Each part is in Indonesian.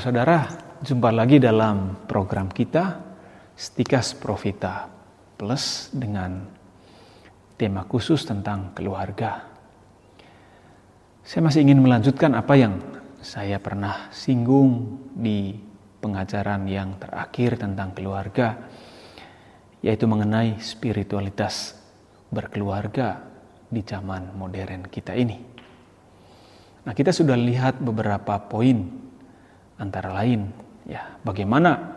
saudara-saudara, jumpa lagi dalam program kita Stikas Profita Plus dengan tema khusus tentang keluarga. Saya masih ingin melanjutkan apa yang saya pernah singgung di pengajaran yang terakhir tentang keluarga, yaitu mengenai spiritualitas berkeluarga di zaman modern kita ini. Nah, kita sudah lihat beberapa poin antara lain ya bagaimana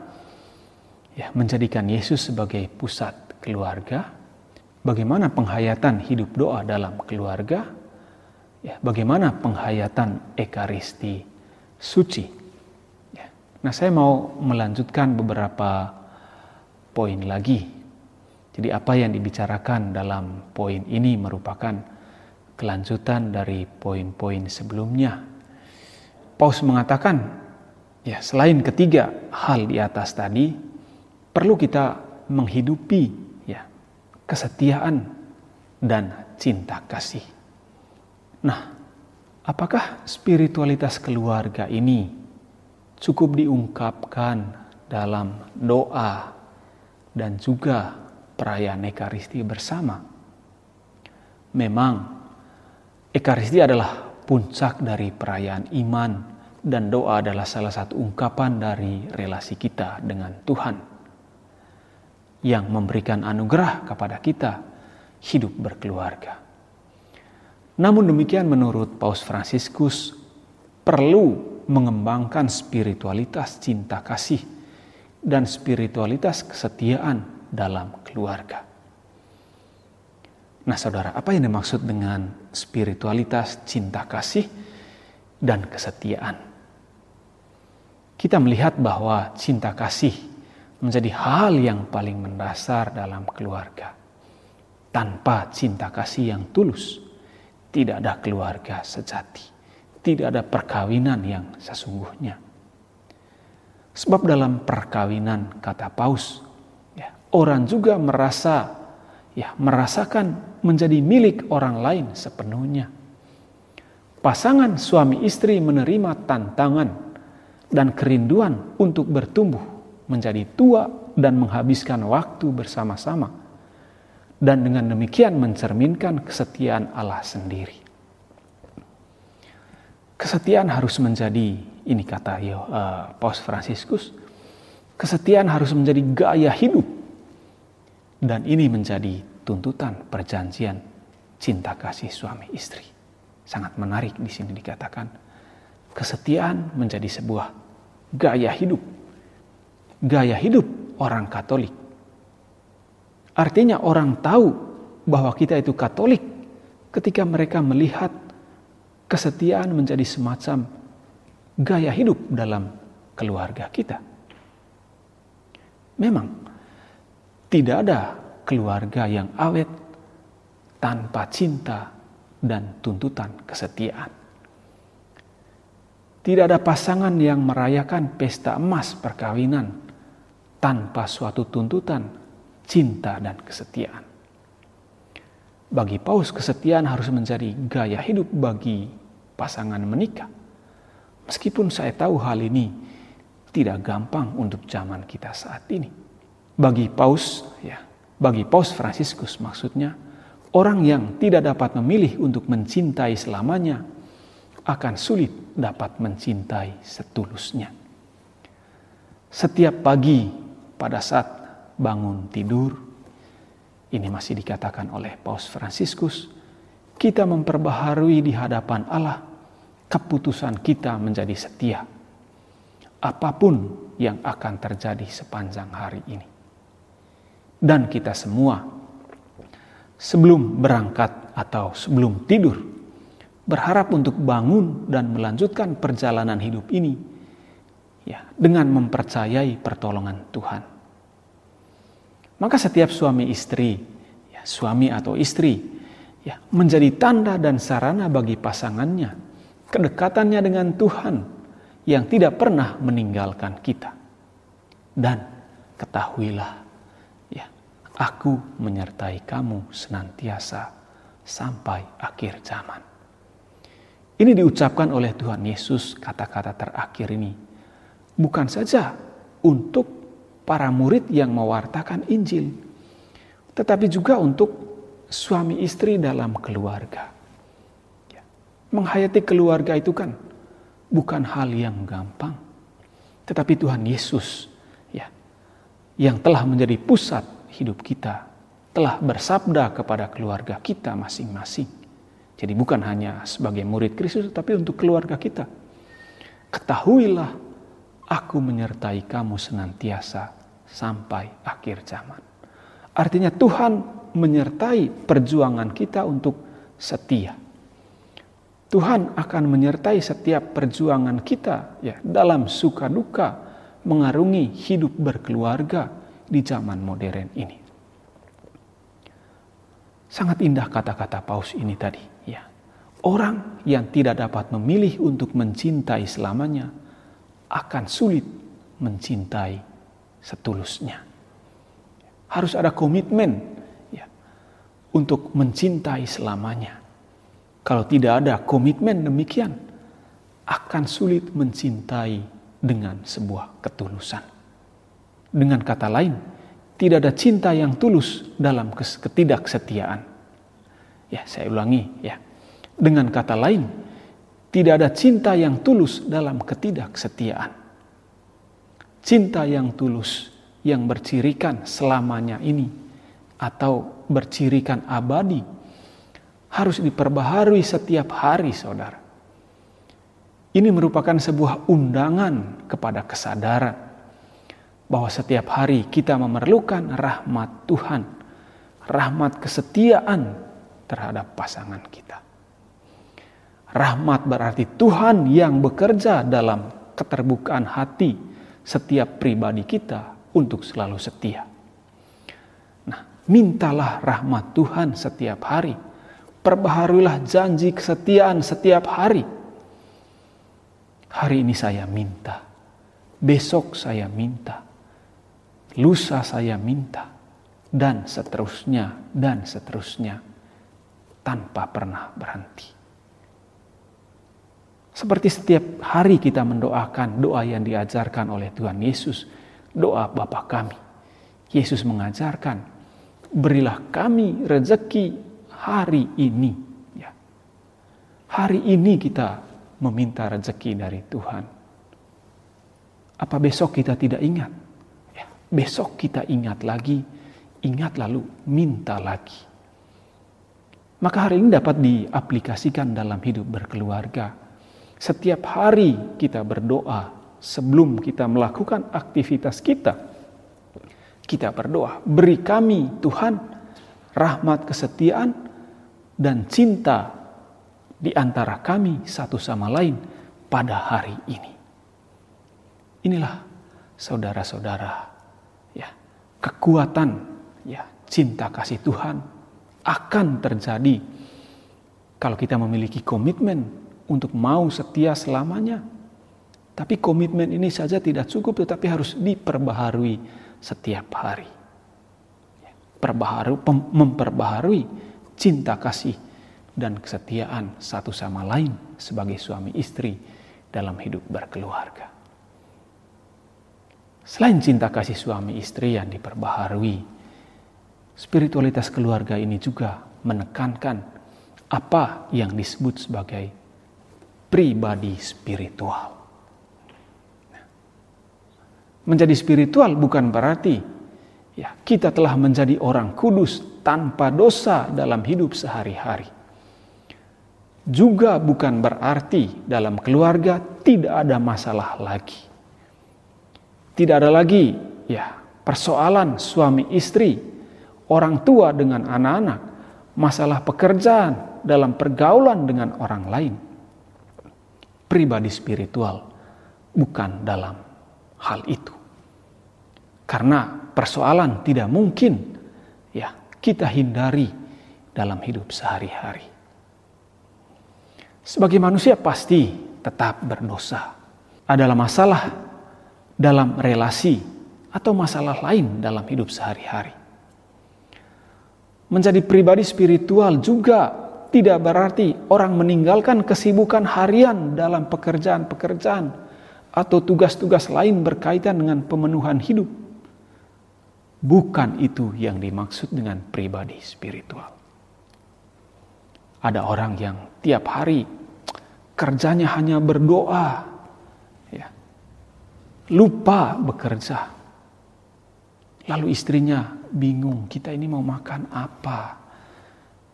ya menjadikan Yesus sebagai pusat keluarga, bagaimana penghayatan hidup doa dalam keluarga, ya bagaimana penghayatan ekaristi suci. Ya. Nah, saya mau melanjutkan beberapa poin lagi. Jadi apa yang dibicarakan dalam poin ini merupakan kelanjutan dari poin-poin sebelumnya. Paus mengatakan Ya, selain ketiga hal di atas tadi, perlu kita menghidupi ya kesetiaan dan cinta kasih. Nah, apakah spiritualitas keluarga ini cukup diungkapkan dalam doa dan juga perayaan Ekaristi bersama? Memang Ekaristi adalah puncak dari perayaan iman dan doa adalah salah satu ungkapan dari relasi kita dengan Tuhan yang memberikan anugerah kepada kita hidup berkeluarga. Namun demikian menurut Paus Fransiskus perlu mengembangkan spiritualitas cinta kasih dan spiritualitas kesetiaan dalam keluarga. Nah, saudara, apa yang dimaksud dengan spiritualitas cinta kasih dan kesetiaan? Kita melihat bahwa cinta kasih menjadi hal yang paling mendasar dalam keluarga. Tanpa cinta kasih yang tulus, tidak ada keluarga sejati, tidak ada perkawinan yang sesungguhnya. Sebab dalam perkawinan kata Paus, ya, orang juga merasa ya merasakan menjadi milik orang lain sepenuhnya. Pasangan suami istri menerima tantangan dan kerinduan untuk bertumbuh menjadi tua dan menghabiskan waktu bersama-sama. Dan dengan demikian mencerminkan kesetiaan Allah sendiri. Kesetiaan harus menjadi, ini kata uh, Paus Fransiskus, kesetiaan harus menjadi gaya hidup. Dan ini menjadi tuntutan perjanjian cinta kasih suami istri. Sangat menarik di sini dikatakan, kesetiaan menjadi sebuah gaya hidup. Gaya hidup orang Katolik. Artinya orang tahu bahwa kita itu Katolik ketika mereka melihat kesetiaan menjadi semacam gaya hidup dalam keluarga kita. Memang tidak ada keluarga yang awet tanpa cinta dan tuntutan kesetiaan. Tidak ada pasangan yang merayakan pesta emas perkawinan tanpa suatu tuntutan cinta dan kesetiaan. Bagi Paus, kesetiaan harus menjadi gaya hidup bagi pasangan menikah. Meskipun saya tahu hal ini tidak gampang untuk zaman kita saat ini. Bagi Paus, ya, bagi Paus Fransiskus maksudnya, orang yang tidak dapat memilih untuk mencintai selamanya akan sulit dapat mencintai setulusnya. Setiap pagi pada saat bangun tidur, ini masih dikatakan oleh Paus Fransiskus, kita memperbaharui di hadapan Allah keputusan kita menjadi setia. Apa pun yang akan terjadi sepanjang hari ini. Dan kita semua sebelum berangkat atau sebelum tidur berharap untuk bangun dan melanjutkan perjalanan hidup ini ya dengan mempercayai pertolongan Tuhan. Maka setiap suami istri, ya, suami atau istri ya menjadi tanda dan sarana bagi pasangannya kedekatannya dengan Tuhan yang tidak pernah meninggalkan kita. Dan ketahuilah ya, aku menyertai kamu senantiasa sampai akhir zaman. Ini diucapkan oleh Tuhan Yesus kata-kata terakhir ini bukan saja untuk para murid yang mewartakan Injil, tetapi juga untuk suami istri dalam keluarga. Ya. Menghayati keluarga itu kan bukan hal yang gampang, tetapi Tuhan Yesus ya yang telah menjadi pusat hidup kita telah bersabda kepada keluarga kita masing-masing. Jadi bukan hanya sebagai murid Kristus tapi untuk keluarga kita. Ketahuilah aku menyertai kamu senantiasa sampai akhir zaman. Artinya Tuhan menyertai perjuangan kita untuk setia. Tuhan akan menyertai setiap perjuangan kita ya dalam suka duka mengarungi hidup berkeluarga di zaman modern ini. Sangat indah kata-kata Paus ini tadi. Orang yang tidak dapat memilih untuk mencintai selamanya akan sulit mencintai setulusnya. Harus ada komitmen ya, untuk mencintai selamanya. Kalau tidak ada komitmen demikian, akan sulit mencintai dengan sebuah ketulusan. Dengan kata lain, tidak ada cinta yang tulus dalam ketidaksetiaan. Ya, saya ulangi ya. Dengan kata lain, tidak ada cinta yang tulus dalam ketidaksetiaan. Cinta yang tulus yang bercirikan selamanya ini atau bercirikan abadi harus diperbaharui setiap hari, saudara. Ini merupakan sebuah undangan kepada kesadaran bahwa setiap hari kita memerlukan rahmat Tuhan, rahmat kesetiaan terhadap pasangan kita. Rahmat berarti Tuhan yang bekerja dalam keterbukaan hati setiap pribadi kita untuk selalu setia. Nah, mintalah rahmat Tuhan setiap hari. Perbaharuilah janji kesetiaan setiap hari. Hari ini saya minta, besok saya minta, lusa saya minta, dan seterusnya, dan seterusnya, tanpa pernah berhenti. Seperti setiap hari kita mendoakan doa yang diajarkan oleh Tuhan Yesus, doa Bapa kami. Yesus mengajarkan, berilah kami rezeki hari ini. Ya. Hari ini kita meminta rezeki dari Tuhan. Apa besok kita tidak ingat? Ya. Besok kita ingat lagi, ingat lalu minta lagi. Maka hari ini dapat diaplikasikan dalam hidup berkeluarga setiap hari kita berdoa sebelum kita melakukan aktivitas kita. Kita berdoa, beri kami Tuhan rahmat kesetiaan dan cinta di antara kami satu sama lain pada hari ini. Inilah saudara-saudara ya, kekuatan ya cinta kasih Tuhan akan terjadi kalau kita memiliki komitmen untuk mau setia selamanya. Tapi komitmen ini saja tidak cukup tetapi harus diperbaharui setiap hari. Perbaharu, memperbaharui cinta kasih dan kesetiaan satu sama lain sebagai suami istri dalam hidup berkeluarga. Selain cinta kasih suami istri yang diperbaharui, spiritualitas keluarga ini juga menekankan apa yang disebut sebagai pribadi spiritual. Menjadi spiritual bukan berarti ya kita telah menjadi orang kudus tanpa dosa dalam hidup sehari-hari. Juga bukan berarti dalam keluarga tidak ada masalah lagi. Tidak ada lagi ya persoalan suami istri, orang tua dengan anak-anak, masalah pekerjaan dalam pergaulan dengan orang lain pribadi spiritual, bukan dalam hal itu. Karena persoalan tidak mungkin ya kita hindari dalam hidup sehari-hari. Sebagai manusia pasti tetap berdosa. Adalah masalah dalam relasi atau masalah lain dalam hidup sehari-hari. Menjadi pribadi spiritual juga tidak berarti orang meninggalkan kesibukan harian dalam pekerjaan-pekerjaan atau tugas-tugas lain berkaitan dengan pemenuhan hidup. Bukan itu yang dimaksud dengan pribadi spiritual. Ada orang yang tiap hari kerjanya hanya berdoa, ya, lupa bekerja. Lalu istrinya bingung, kita ini mau makan apa?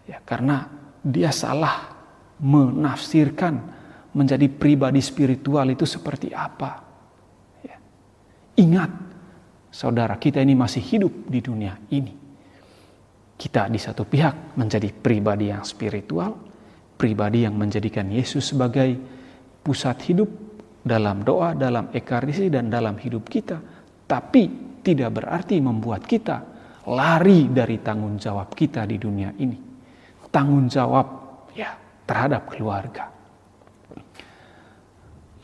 Ya, karena dia salah menafsirkan menjadi pribadi spiritual itu seperti apa. Ya. Ingat, saudara kita ini masih hidup di dunia ini. Kita di satu pihak menjadi pribadi yang spiritual, pribadi yang menjadikan Yesus sebagai pusat hidup dalam doa, dalam ekaristi dan dalam hidup kita. Tapi tidak berarti membuat kita lari dari tanggung jawab kita di dunia ini. Tanggung jawab ya terhadap keluarga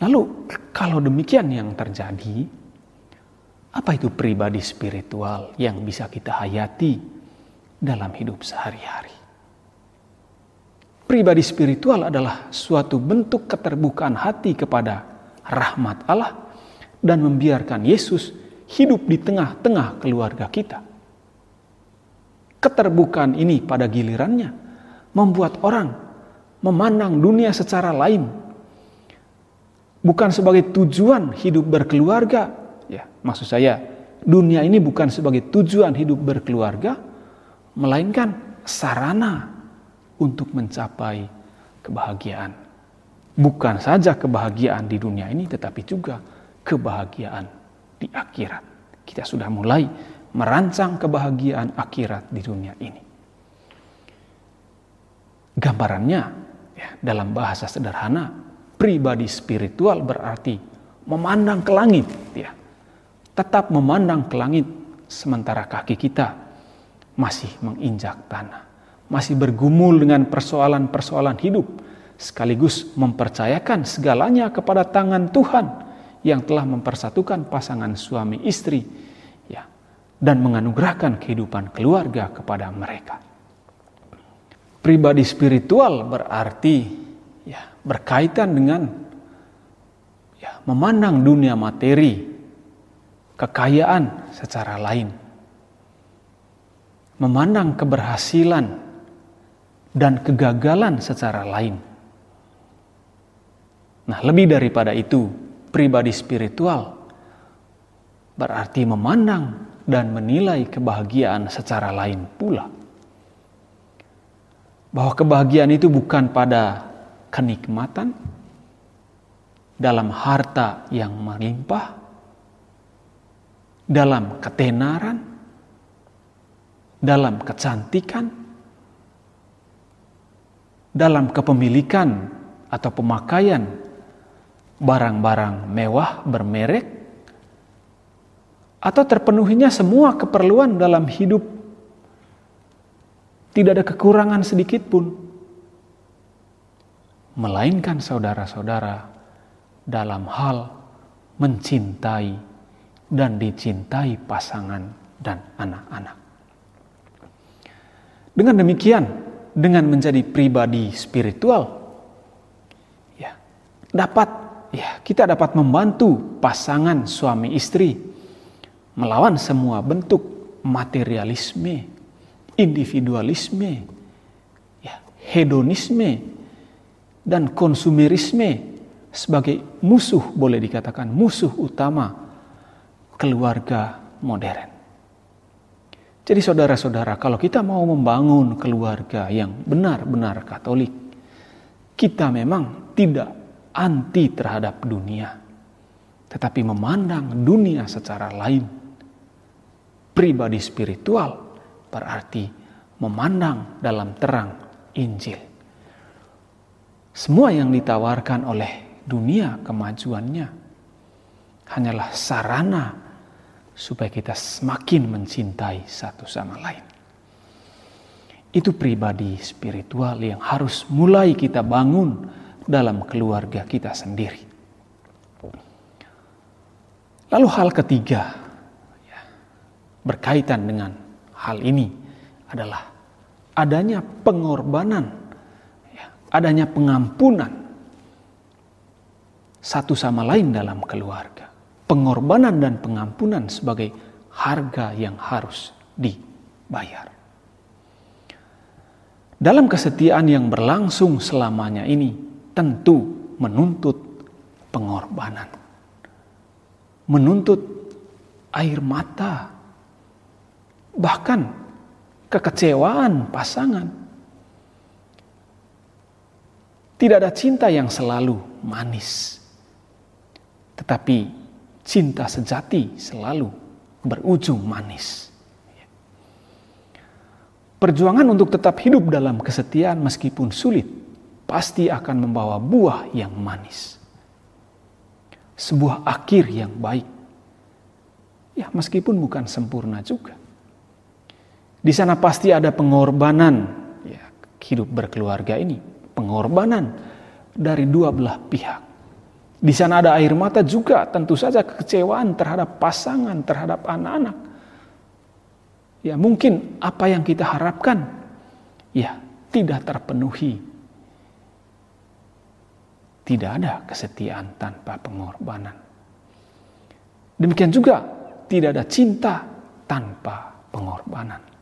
Lalu kalau demikian yang terjadi, apa itu pribadi spiritual yang bisa kita hayati dalam hidup sehari-hari? Pribadi spiritual adalah suatu bentuk keterbukaan hati kepada rahmat Allah dan membiarkan Yesus hidup di tengah-tengah keluarga kita. Keterbukaan ini pada gilirannya membuat orang memandang dunia secara lain bukan sebagai tujuan hidup berkeluarga. Ya, maksud saya, dunia ini bukan sebagai tujuan hidup berkeluarga, melainkan sarana untuk mencapai kebahagiaan. Bukan saja kebahagiaan di dunia ini, tetapi juga kebahagiaan di akhirat. Kita sudah mulai merancang kebahagiaan akhirat di dunia ini. Gambarannya, ya, dalam bahasa sederhana, pribadi spiritual berarti memandang ke langit ya. Tetap memandang ke langit sementara kaki kita masih menginjak tanah. Masih bergumul dengan persoalan-persoalan hidup sekaligus mempercayakan segalanya kepada tangan Tuhan yang telah mempersatukan pasangan suami istri ya dan menganugerahkan kehidupan keluarga kepada mereka. Pribadi spiritual berarti ya berkaitan dengan ya memandang dunia materi, kekayaan secara lain. Memandang keberhasilan dan kegagalan secara lain. Nah, lebih daripada itu, pribadi spiritual berarti memandang dan menilai kebahagiaan secara lain pula. Bahwa kebahagiaan itu bukan pada kenikmatan, dalam harta yang melimpah, dalam ketenaran, dalam kecantikan, dalam kepemilikan atau pemakaian barang-barang mewah bermerek, atau terpenuhinya semua keperluan dalam hidup, tidak ada kekurangan sedikit pun melainkan saudara-saudara dalam hal mencintai dan dicintai pasangan dan anak-anak. Dengan demikian, dengan menjadi pribadi spiritual, ya, dapat ya kita dapat membantu pasangan suami istri melawan semua bentuk materialisme, individualisme, ya, hedonisme, dan konsumerisme sebagai musuh boleh dikatakan musuh utama keluarga modern. Jadi saudara-saudara, kalau kita mau membangun keluarga yang benar-benar Katolik, kita memang tidak anti terhadap dunia, tetapi memandang dunia secara lain. Pribadi spiritual berarti memandang dalam terang Injil. Semua yang ditawarkan oleh dunia kemajuannya hanyalah sarana supaya kita semakin mencintai satu sama lain. Itu pribadi spiritual yang harus mulai kita bangun dalam keluarga kita sendiri. Lalu hal ketiga ya, berkaitan dengan hal ini adalah adanya pengorbanan adanya pengampunan satu sama lain dalam keluarga. Pengorbanan dan pengampunan sebagai harga yang harus dibayar. Dalam kesetiaan yang berlangsung selamanya ini tentu menuntut pengorbanan. Menuntut air mata. Bahkan kekecewaan pasangan. Tidak ada cinta yang selalu manis. Tetapi cinta sejati selalu berujung manis. Perjuangan untuk tetap hidup dalam kesetiaan meskipun sulit pasti akan membawa buah yang manis. Sebuah akhir yang baik. Ya, meskipun bukan sempurna juga. Di sana pasti ada pengorbanan ya, hidup berkeluarga ini, pengorbanan dari dua belah pihak. Di sana ada air mata juga, tentu saja kekecewaan terhadap pasangan, terhadap anak-anak. Ya, mungkin apa yang kita harapkan ya tidak terpenuhi. Tidak ada kesetiaan tanpa pengorbanan. Demikian juga tidak ada cinta tanpa pengorbanan.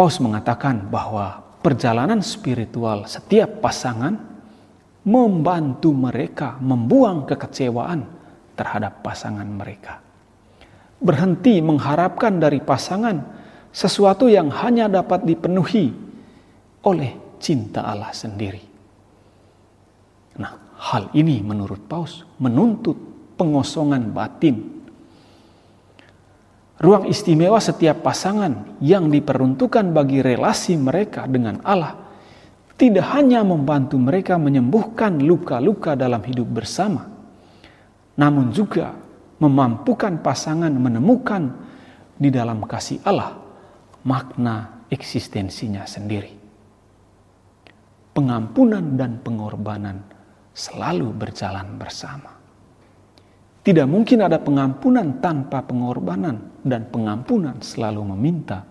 Paus mengatakan bahwa perjalanan spiritual setiap pasangan membantu mereka membuang kekecewaan terhadap pasangan mereka. Berhenti mengharapkan dari pasangan sesuatu yang hanya dapat dipenuhi oleh cinta Allah sendiri. Nah, hal ini menurut Paus menuntut pengosongan batin. Ruang istimewa setiap pasangan yang diperuntukkan bagi relasi mereka dengan Allah tidak hanya membantu mereka menyembuhkan luka-luka dalam hidup bersama, namun juga memampukan pasangan menemukan di dalam kasih Allah makna eksistensinya sendiri. Pengampunan dan pengorbanan selalu berjalan bersama. Tidak mungkin ada pengampunan tanpa pengorbanan, dan pengampunan selalu meminta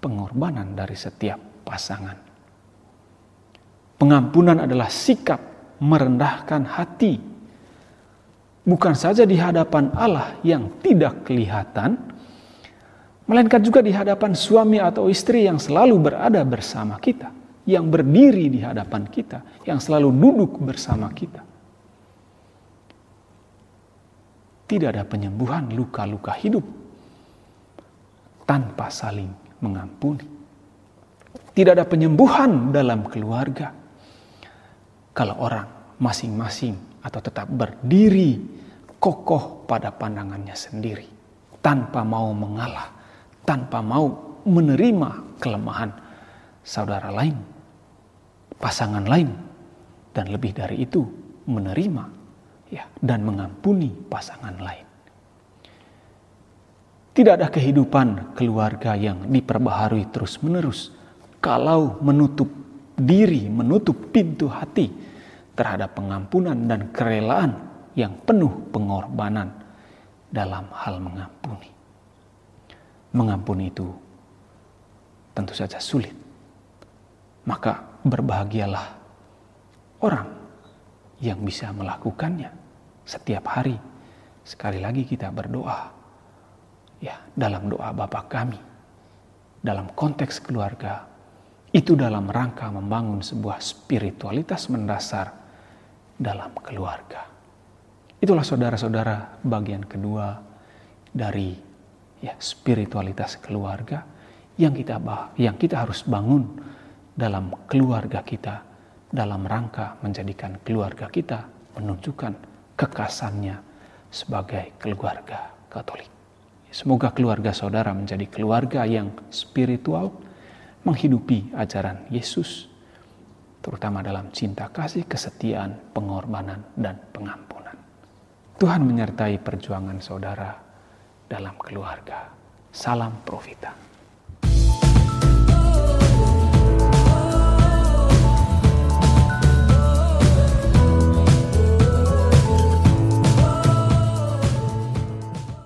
pengorbanan dari setiap pasangan. Pengampunan adalah sikap merendahkan hati, bukan saja di hadapan Allah yang tidak kelihatan, melainkan juga di hadapan suami atau istri yang selalu berada bersama kita, yang berdiri di hadapan kita, yang selalu duduk bersama kita. Tidak ada penyembuhan luka-luka hidup tanpa saling mengampuni. Tidak ada penyembuhan dalam keluarga kalau orang masing-masing atau tetap berdiri kokoh pada pandangannya sendiri tanpa mau mengalah, tanpa mau menerima kelemahan saudara lain, pasangan lain, dan lebih dari itu menerima ya dan mengampuni pasangan lain. Tidak ada kehidupan keluarga yang diperbaharui terus-menerus kalau menutup diri, menutup pintu hati terhadap pengampunan dan kerelaan yang penuh pengorbanan dalam hal mengampuni. Mengampuni itu tentu saja sulit. Maka berbahagialah orang yang bisa melakukannya setiap hari. Sekali lagi kita berdoa ya dalam doa Bapa kami dalam konteks keluarga itu dalam rangka membangun sebuah spiritualitas mendasar dalam keluarga. Itulah saudara-saudara bagian kedua dari ya spiritualitas keluarga yang kita yang kita harus bangun dalam keluarga kita dalam rangka menjadikan keluarga kita menunjukkan kekasannya sebagai keluarga Katolik. Semoga keluarga saudara menjadi keluarga yang spiritual, menghidupi ajaran Yesus, terutama dalam cinta kasih, kesetiaan, pengorbanan, dan pengampunan. Tuhan menyertai perjuangan saudara dalam keluarga. Salam Profita.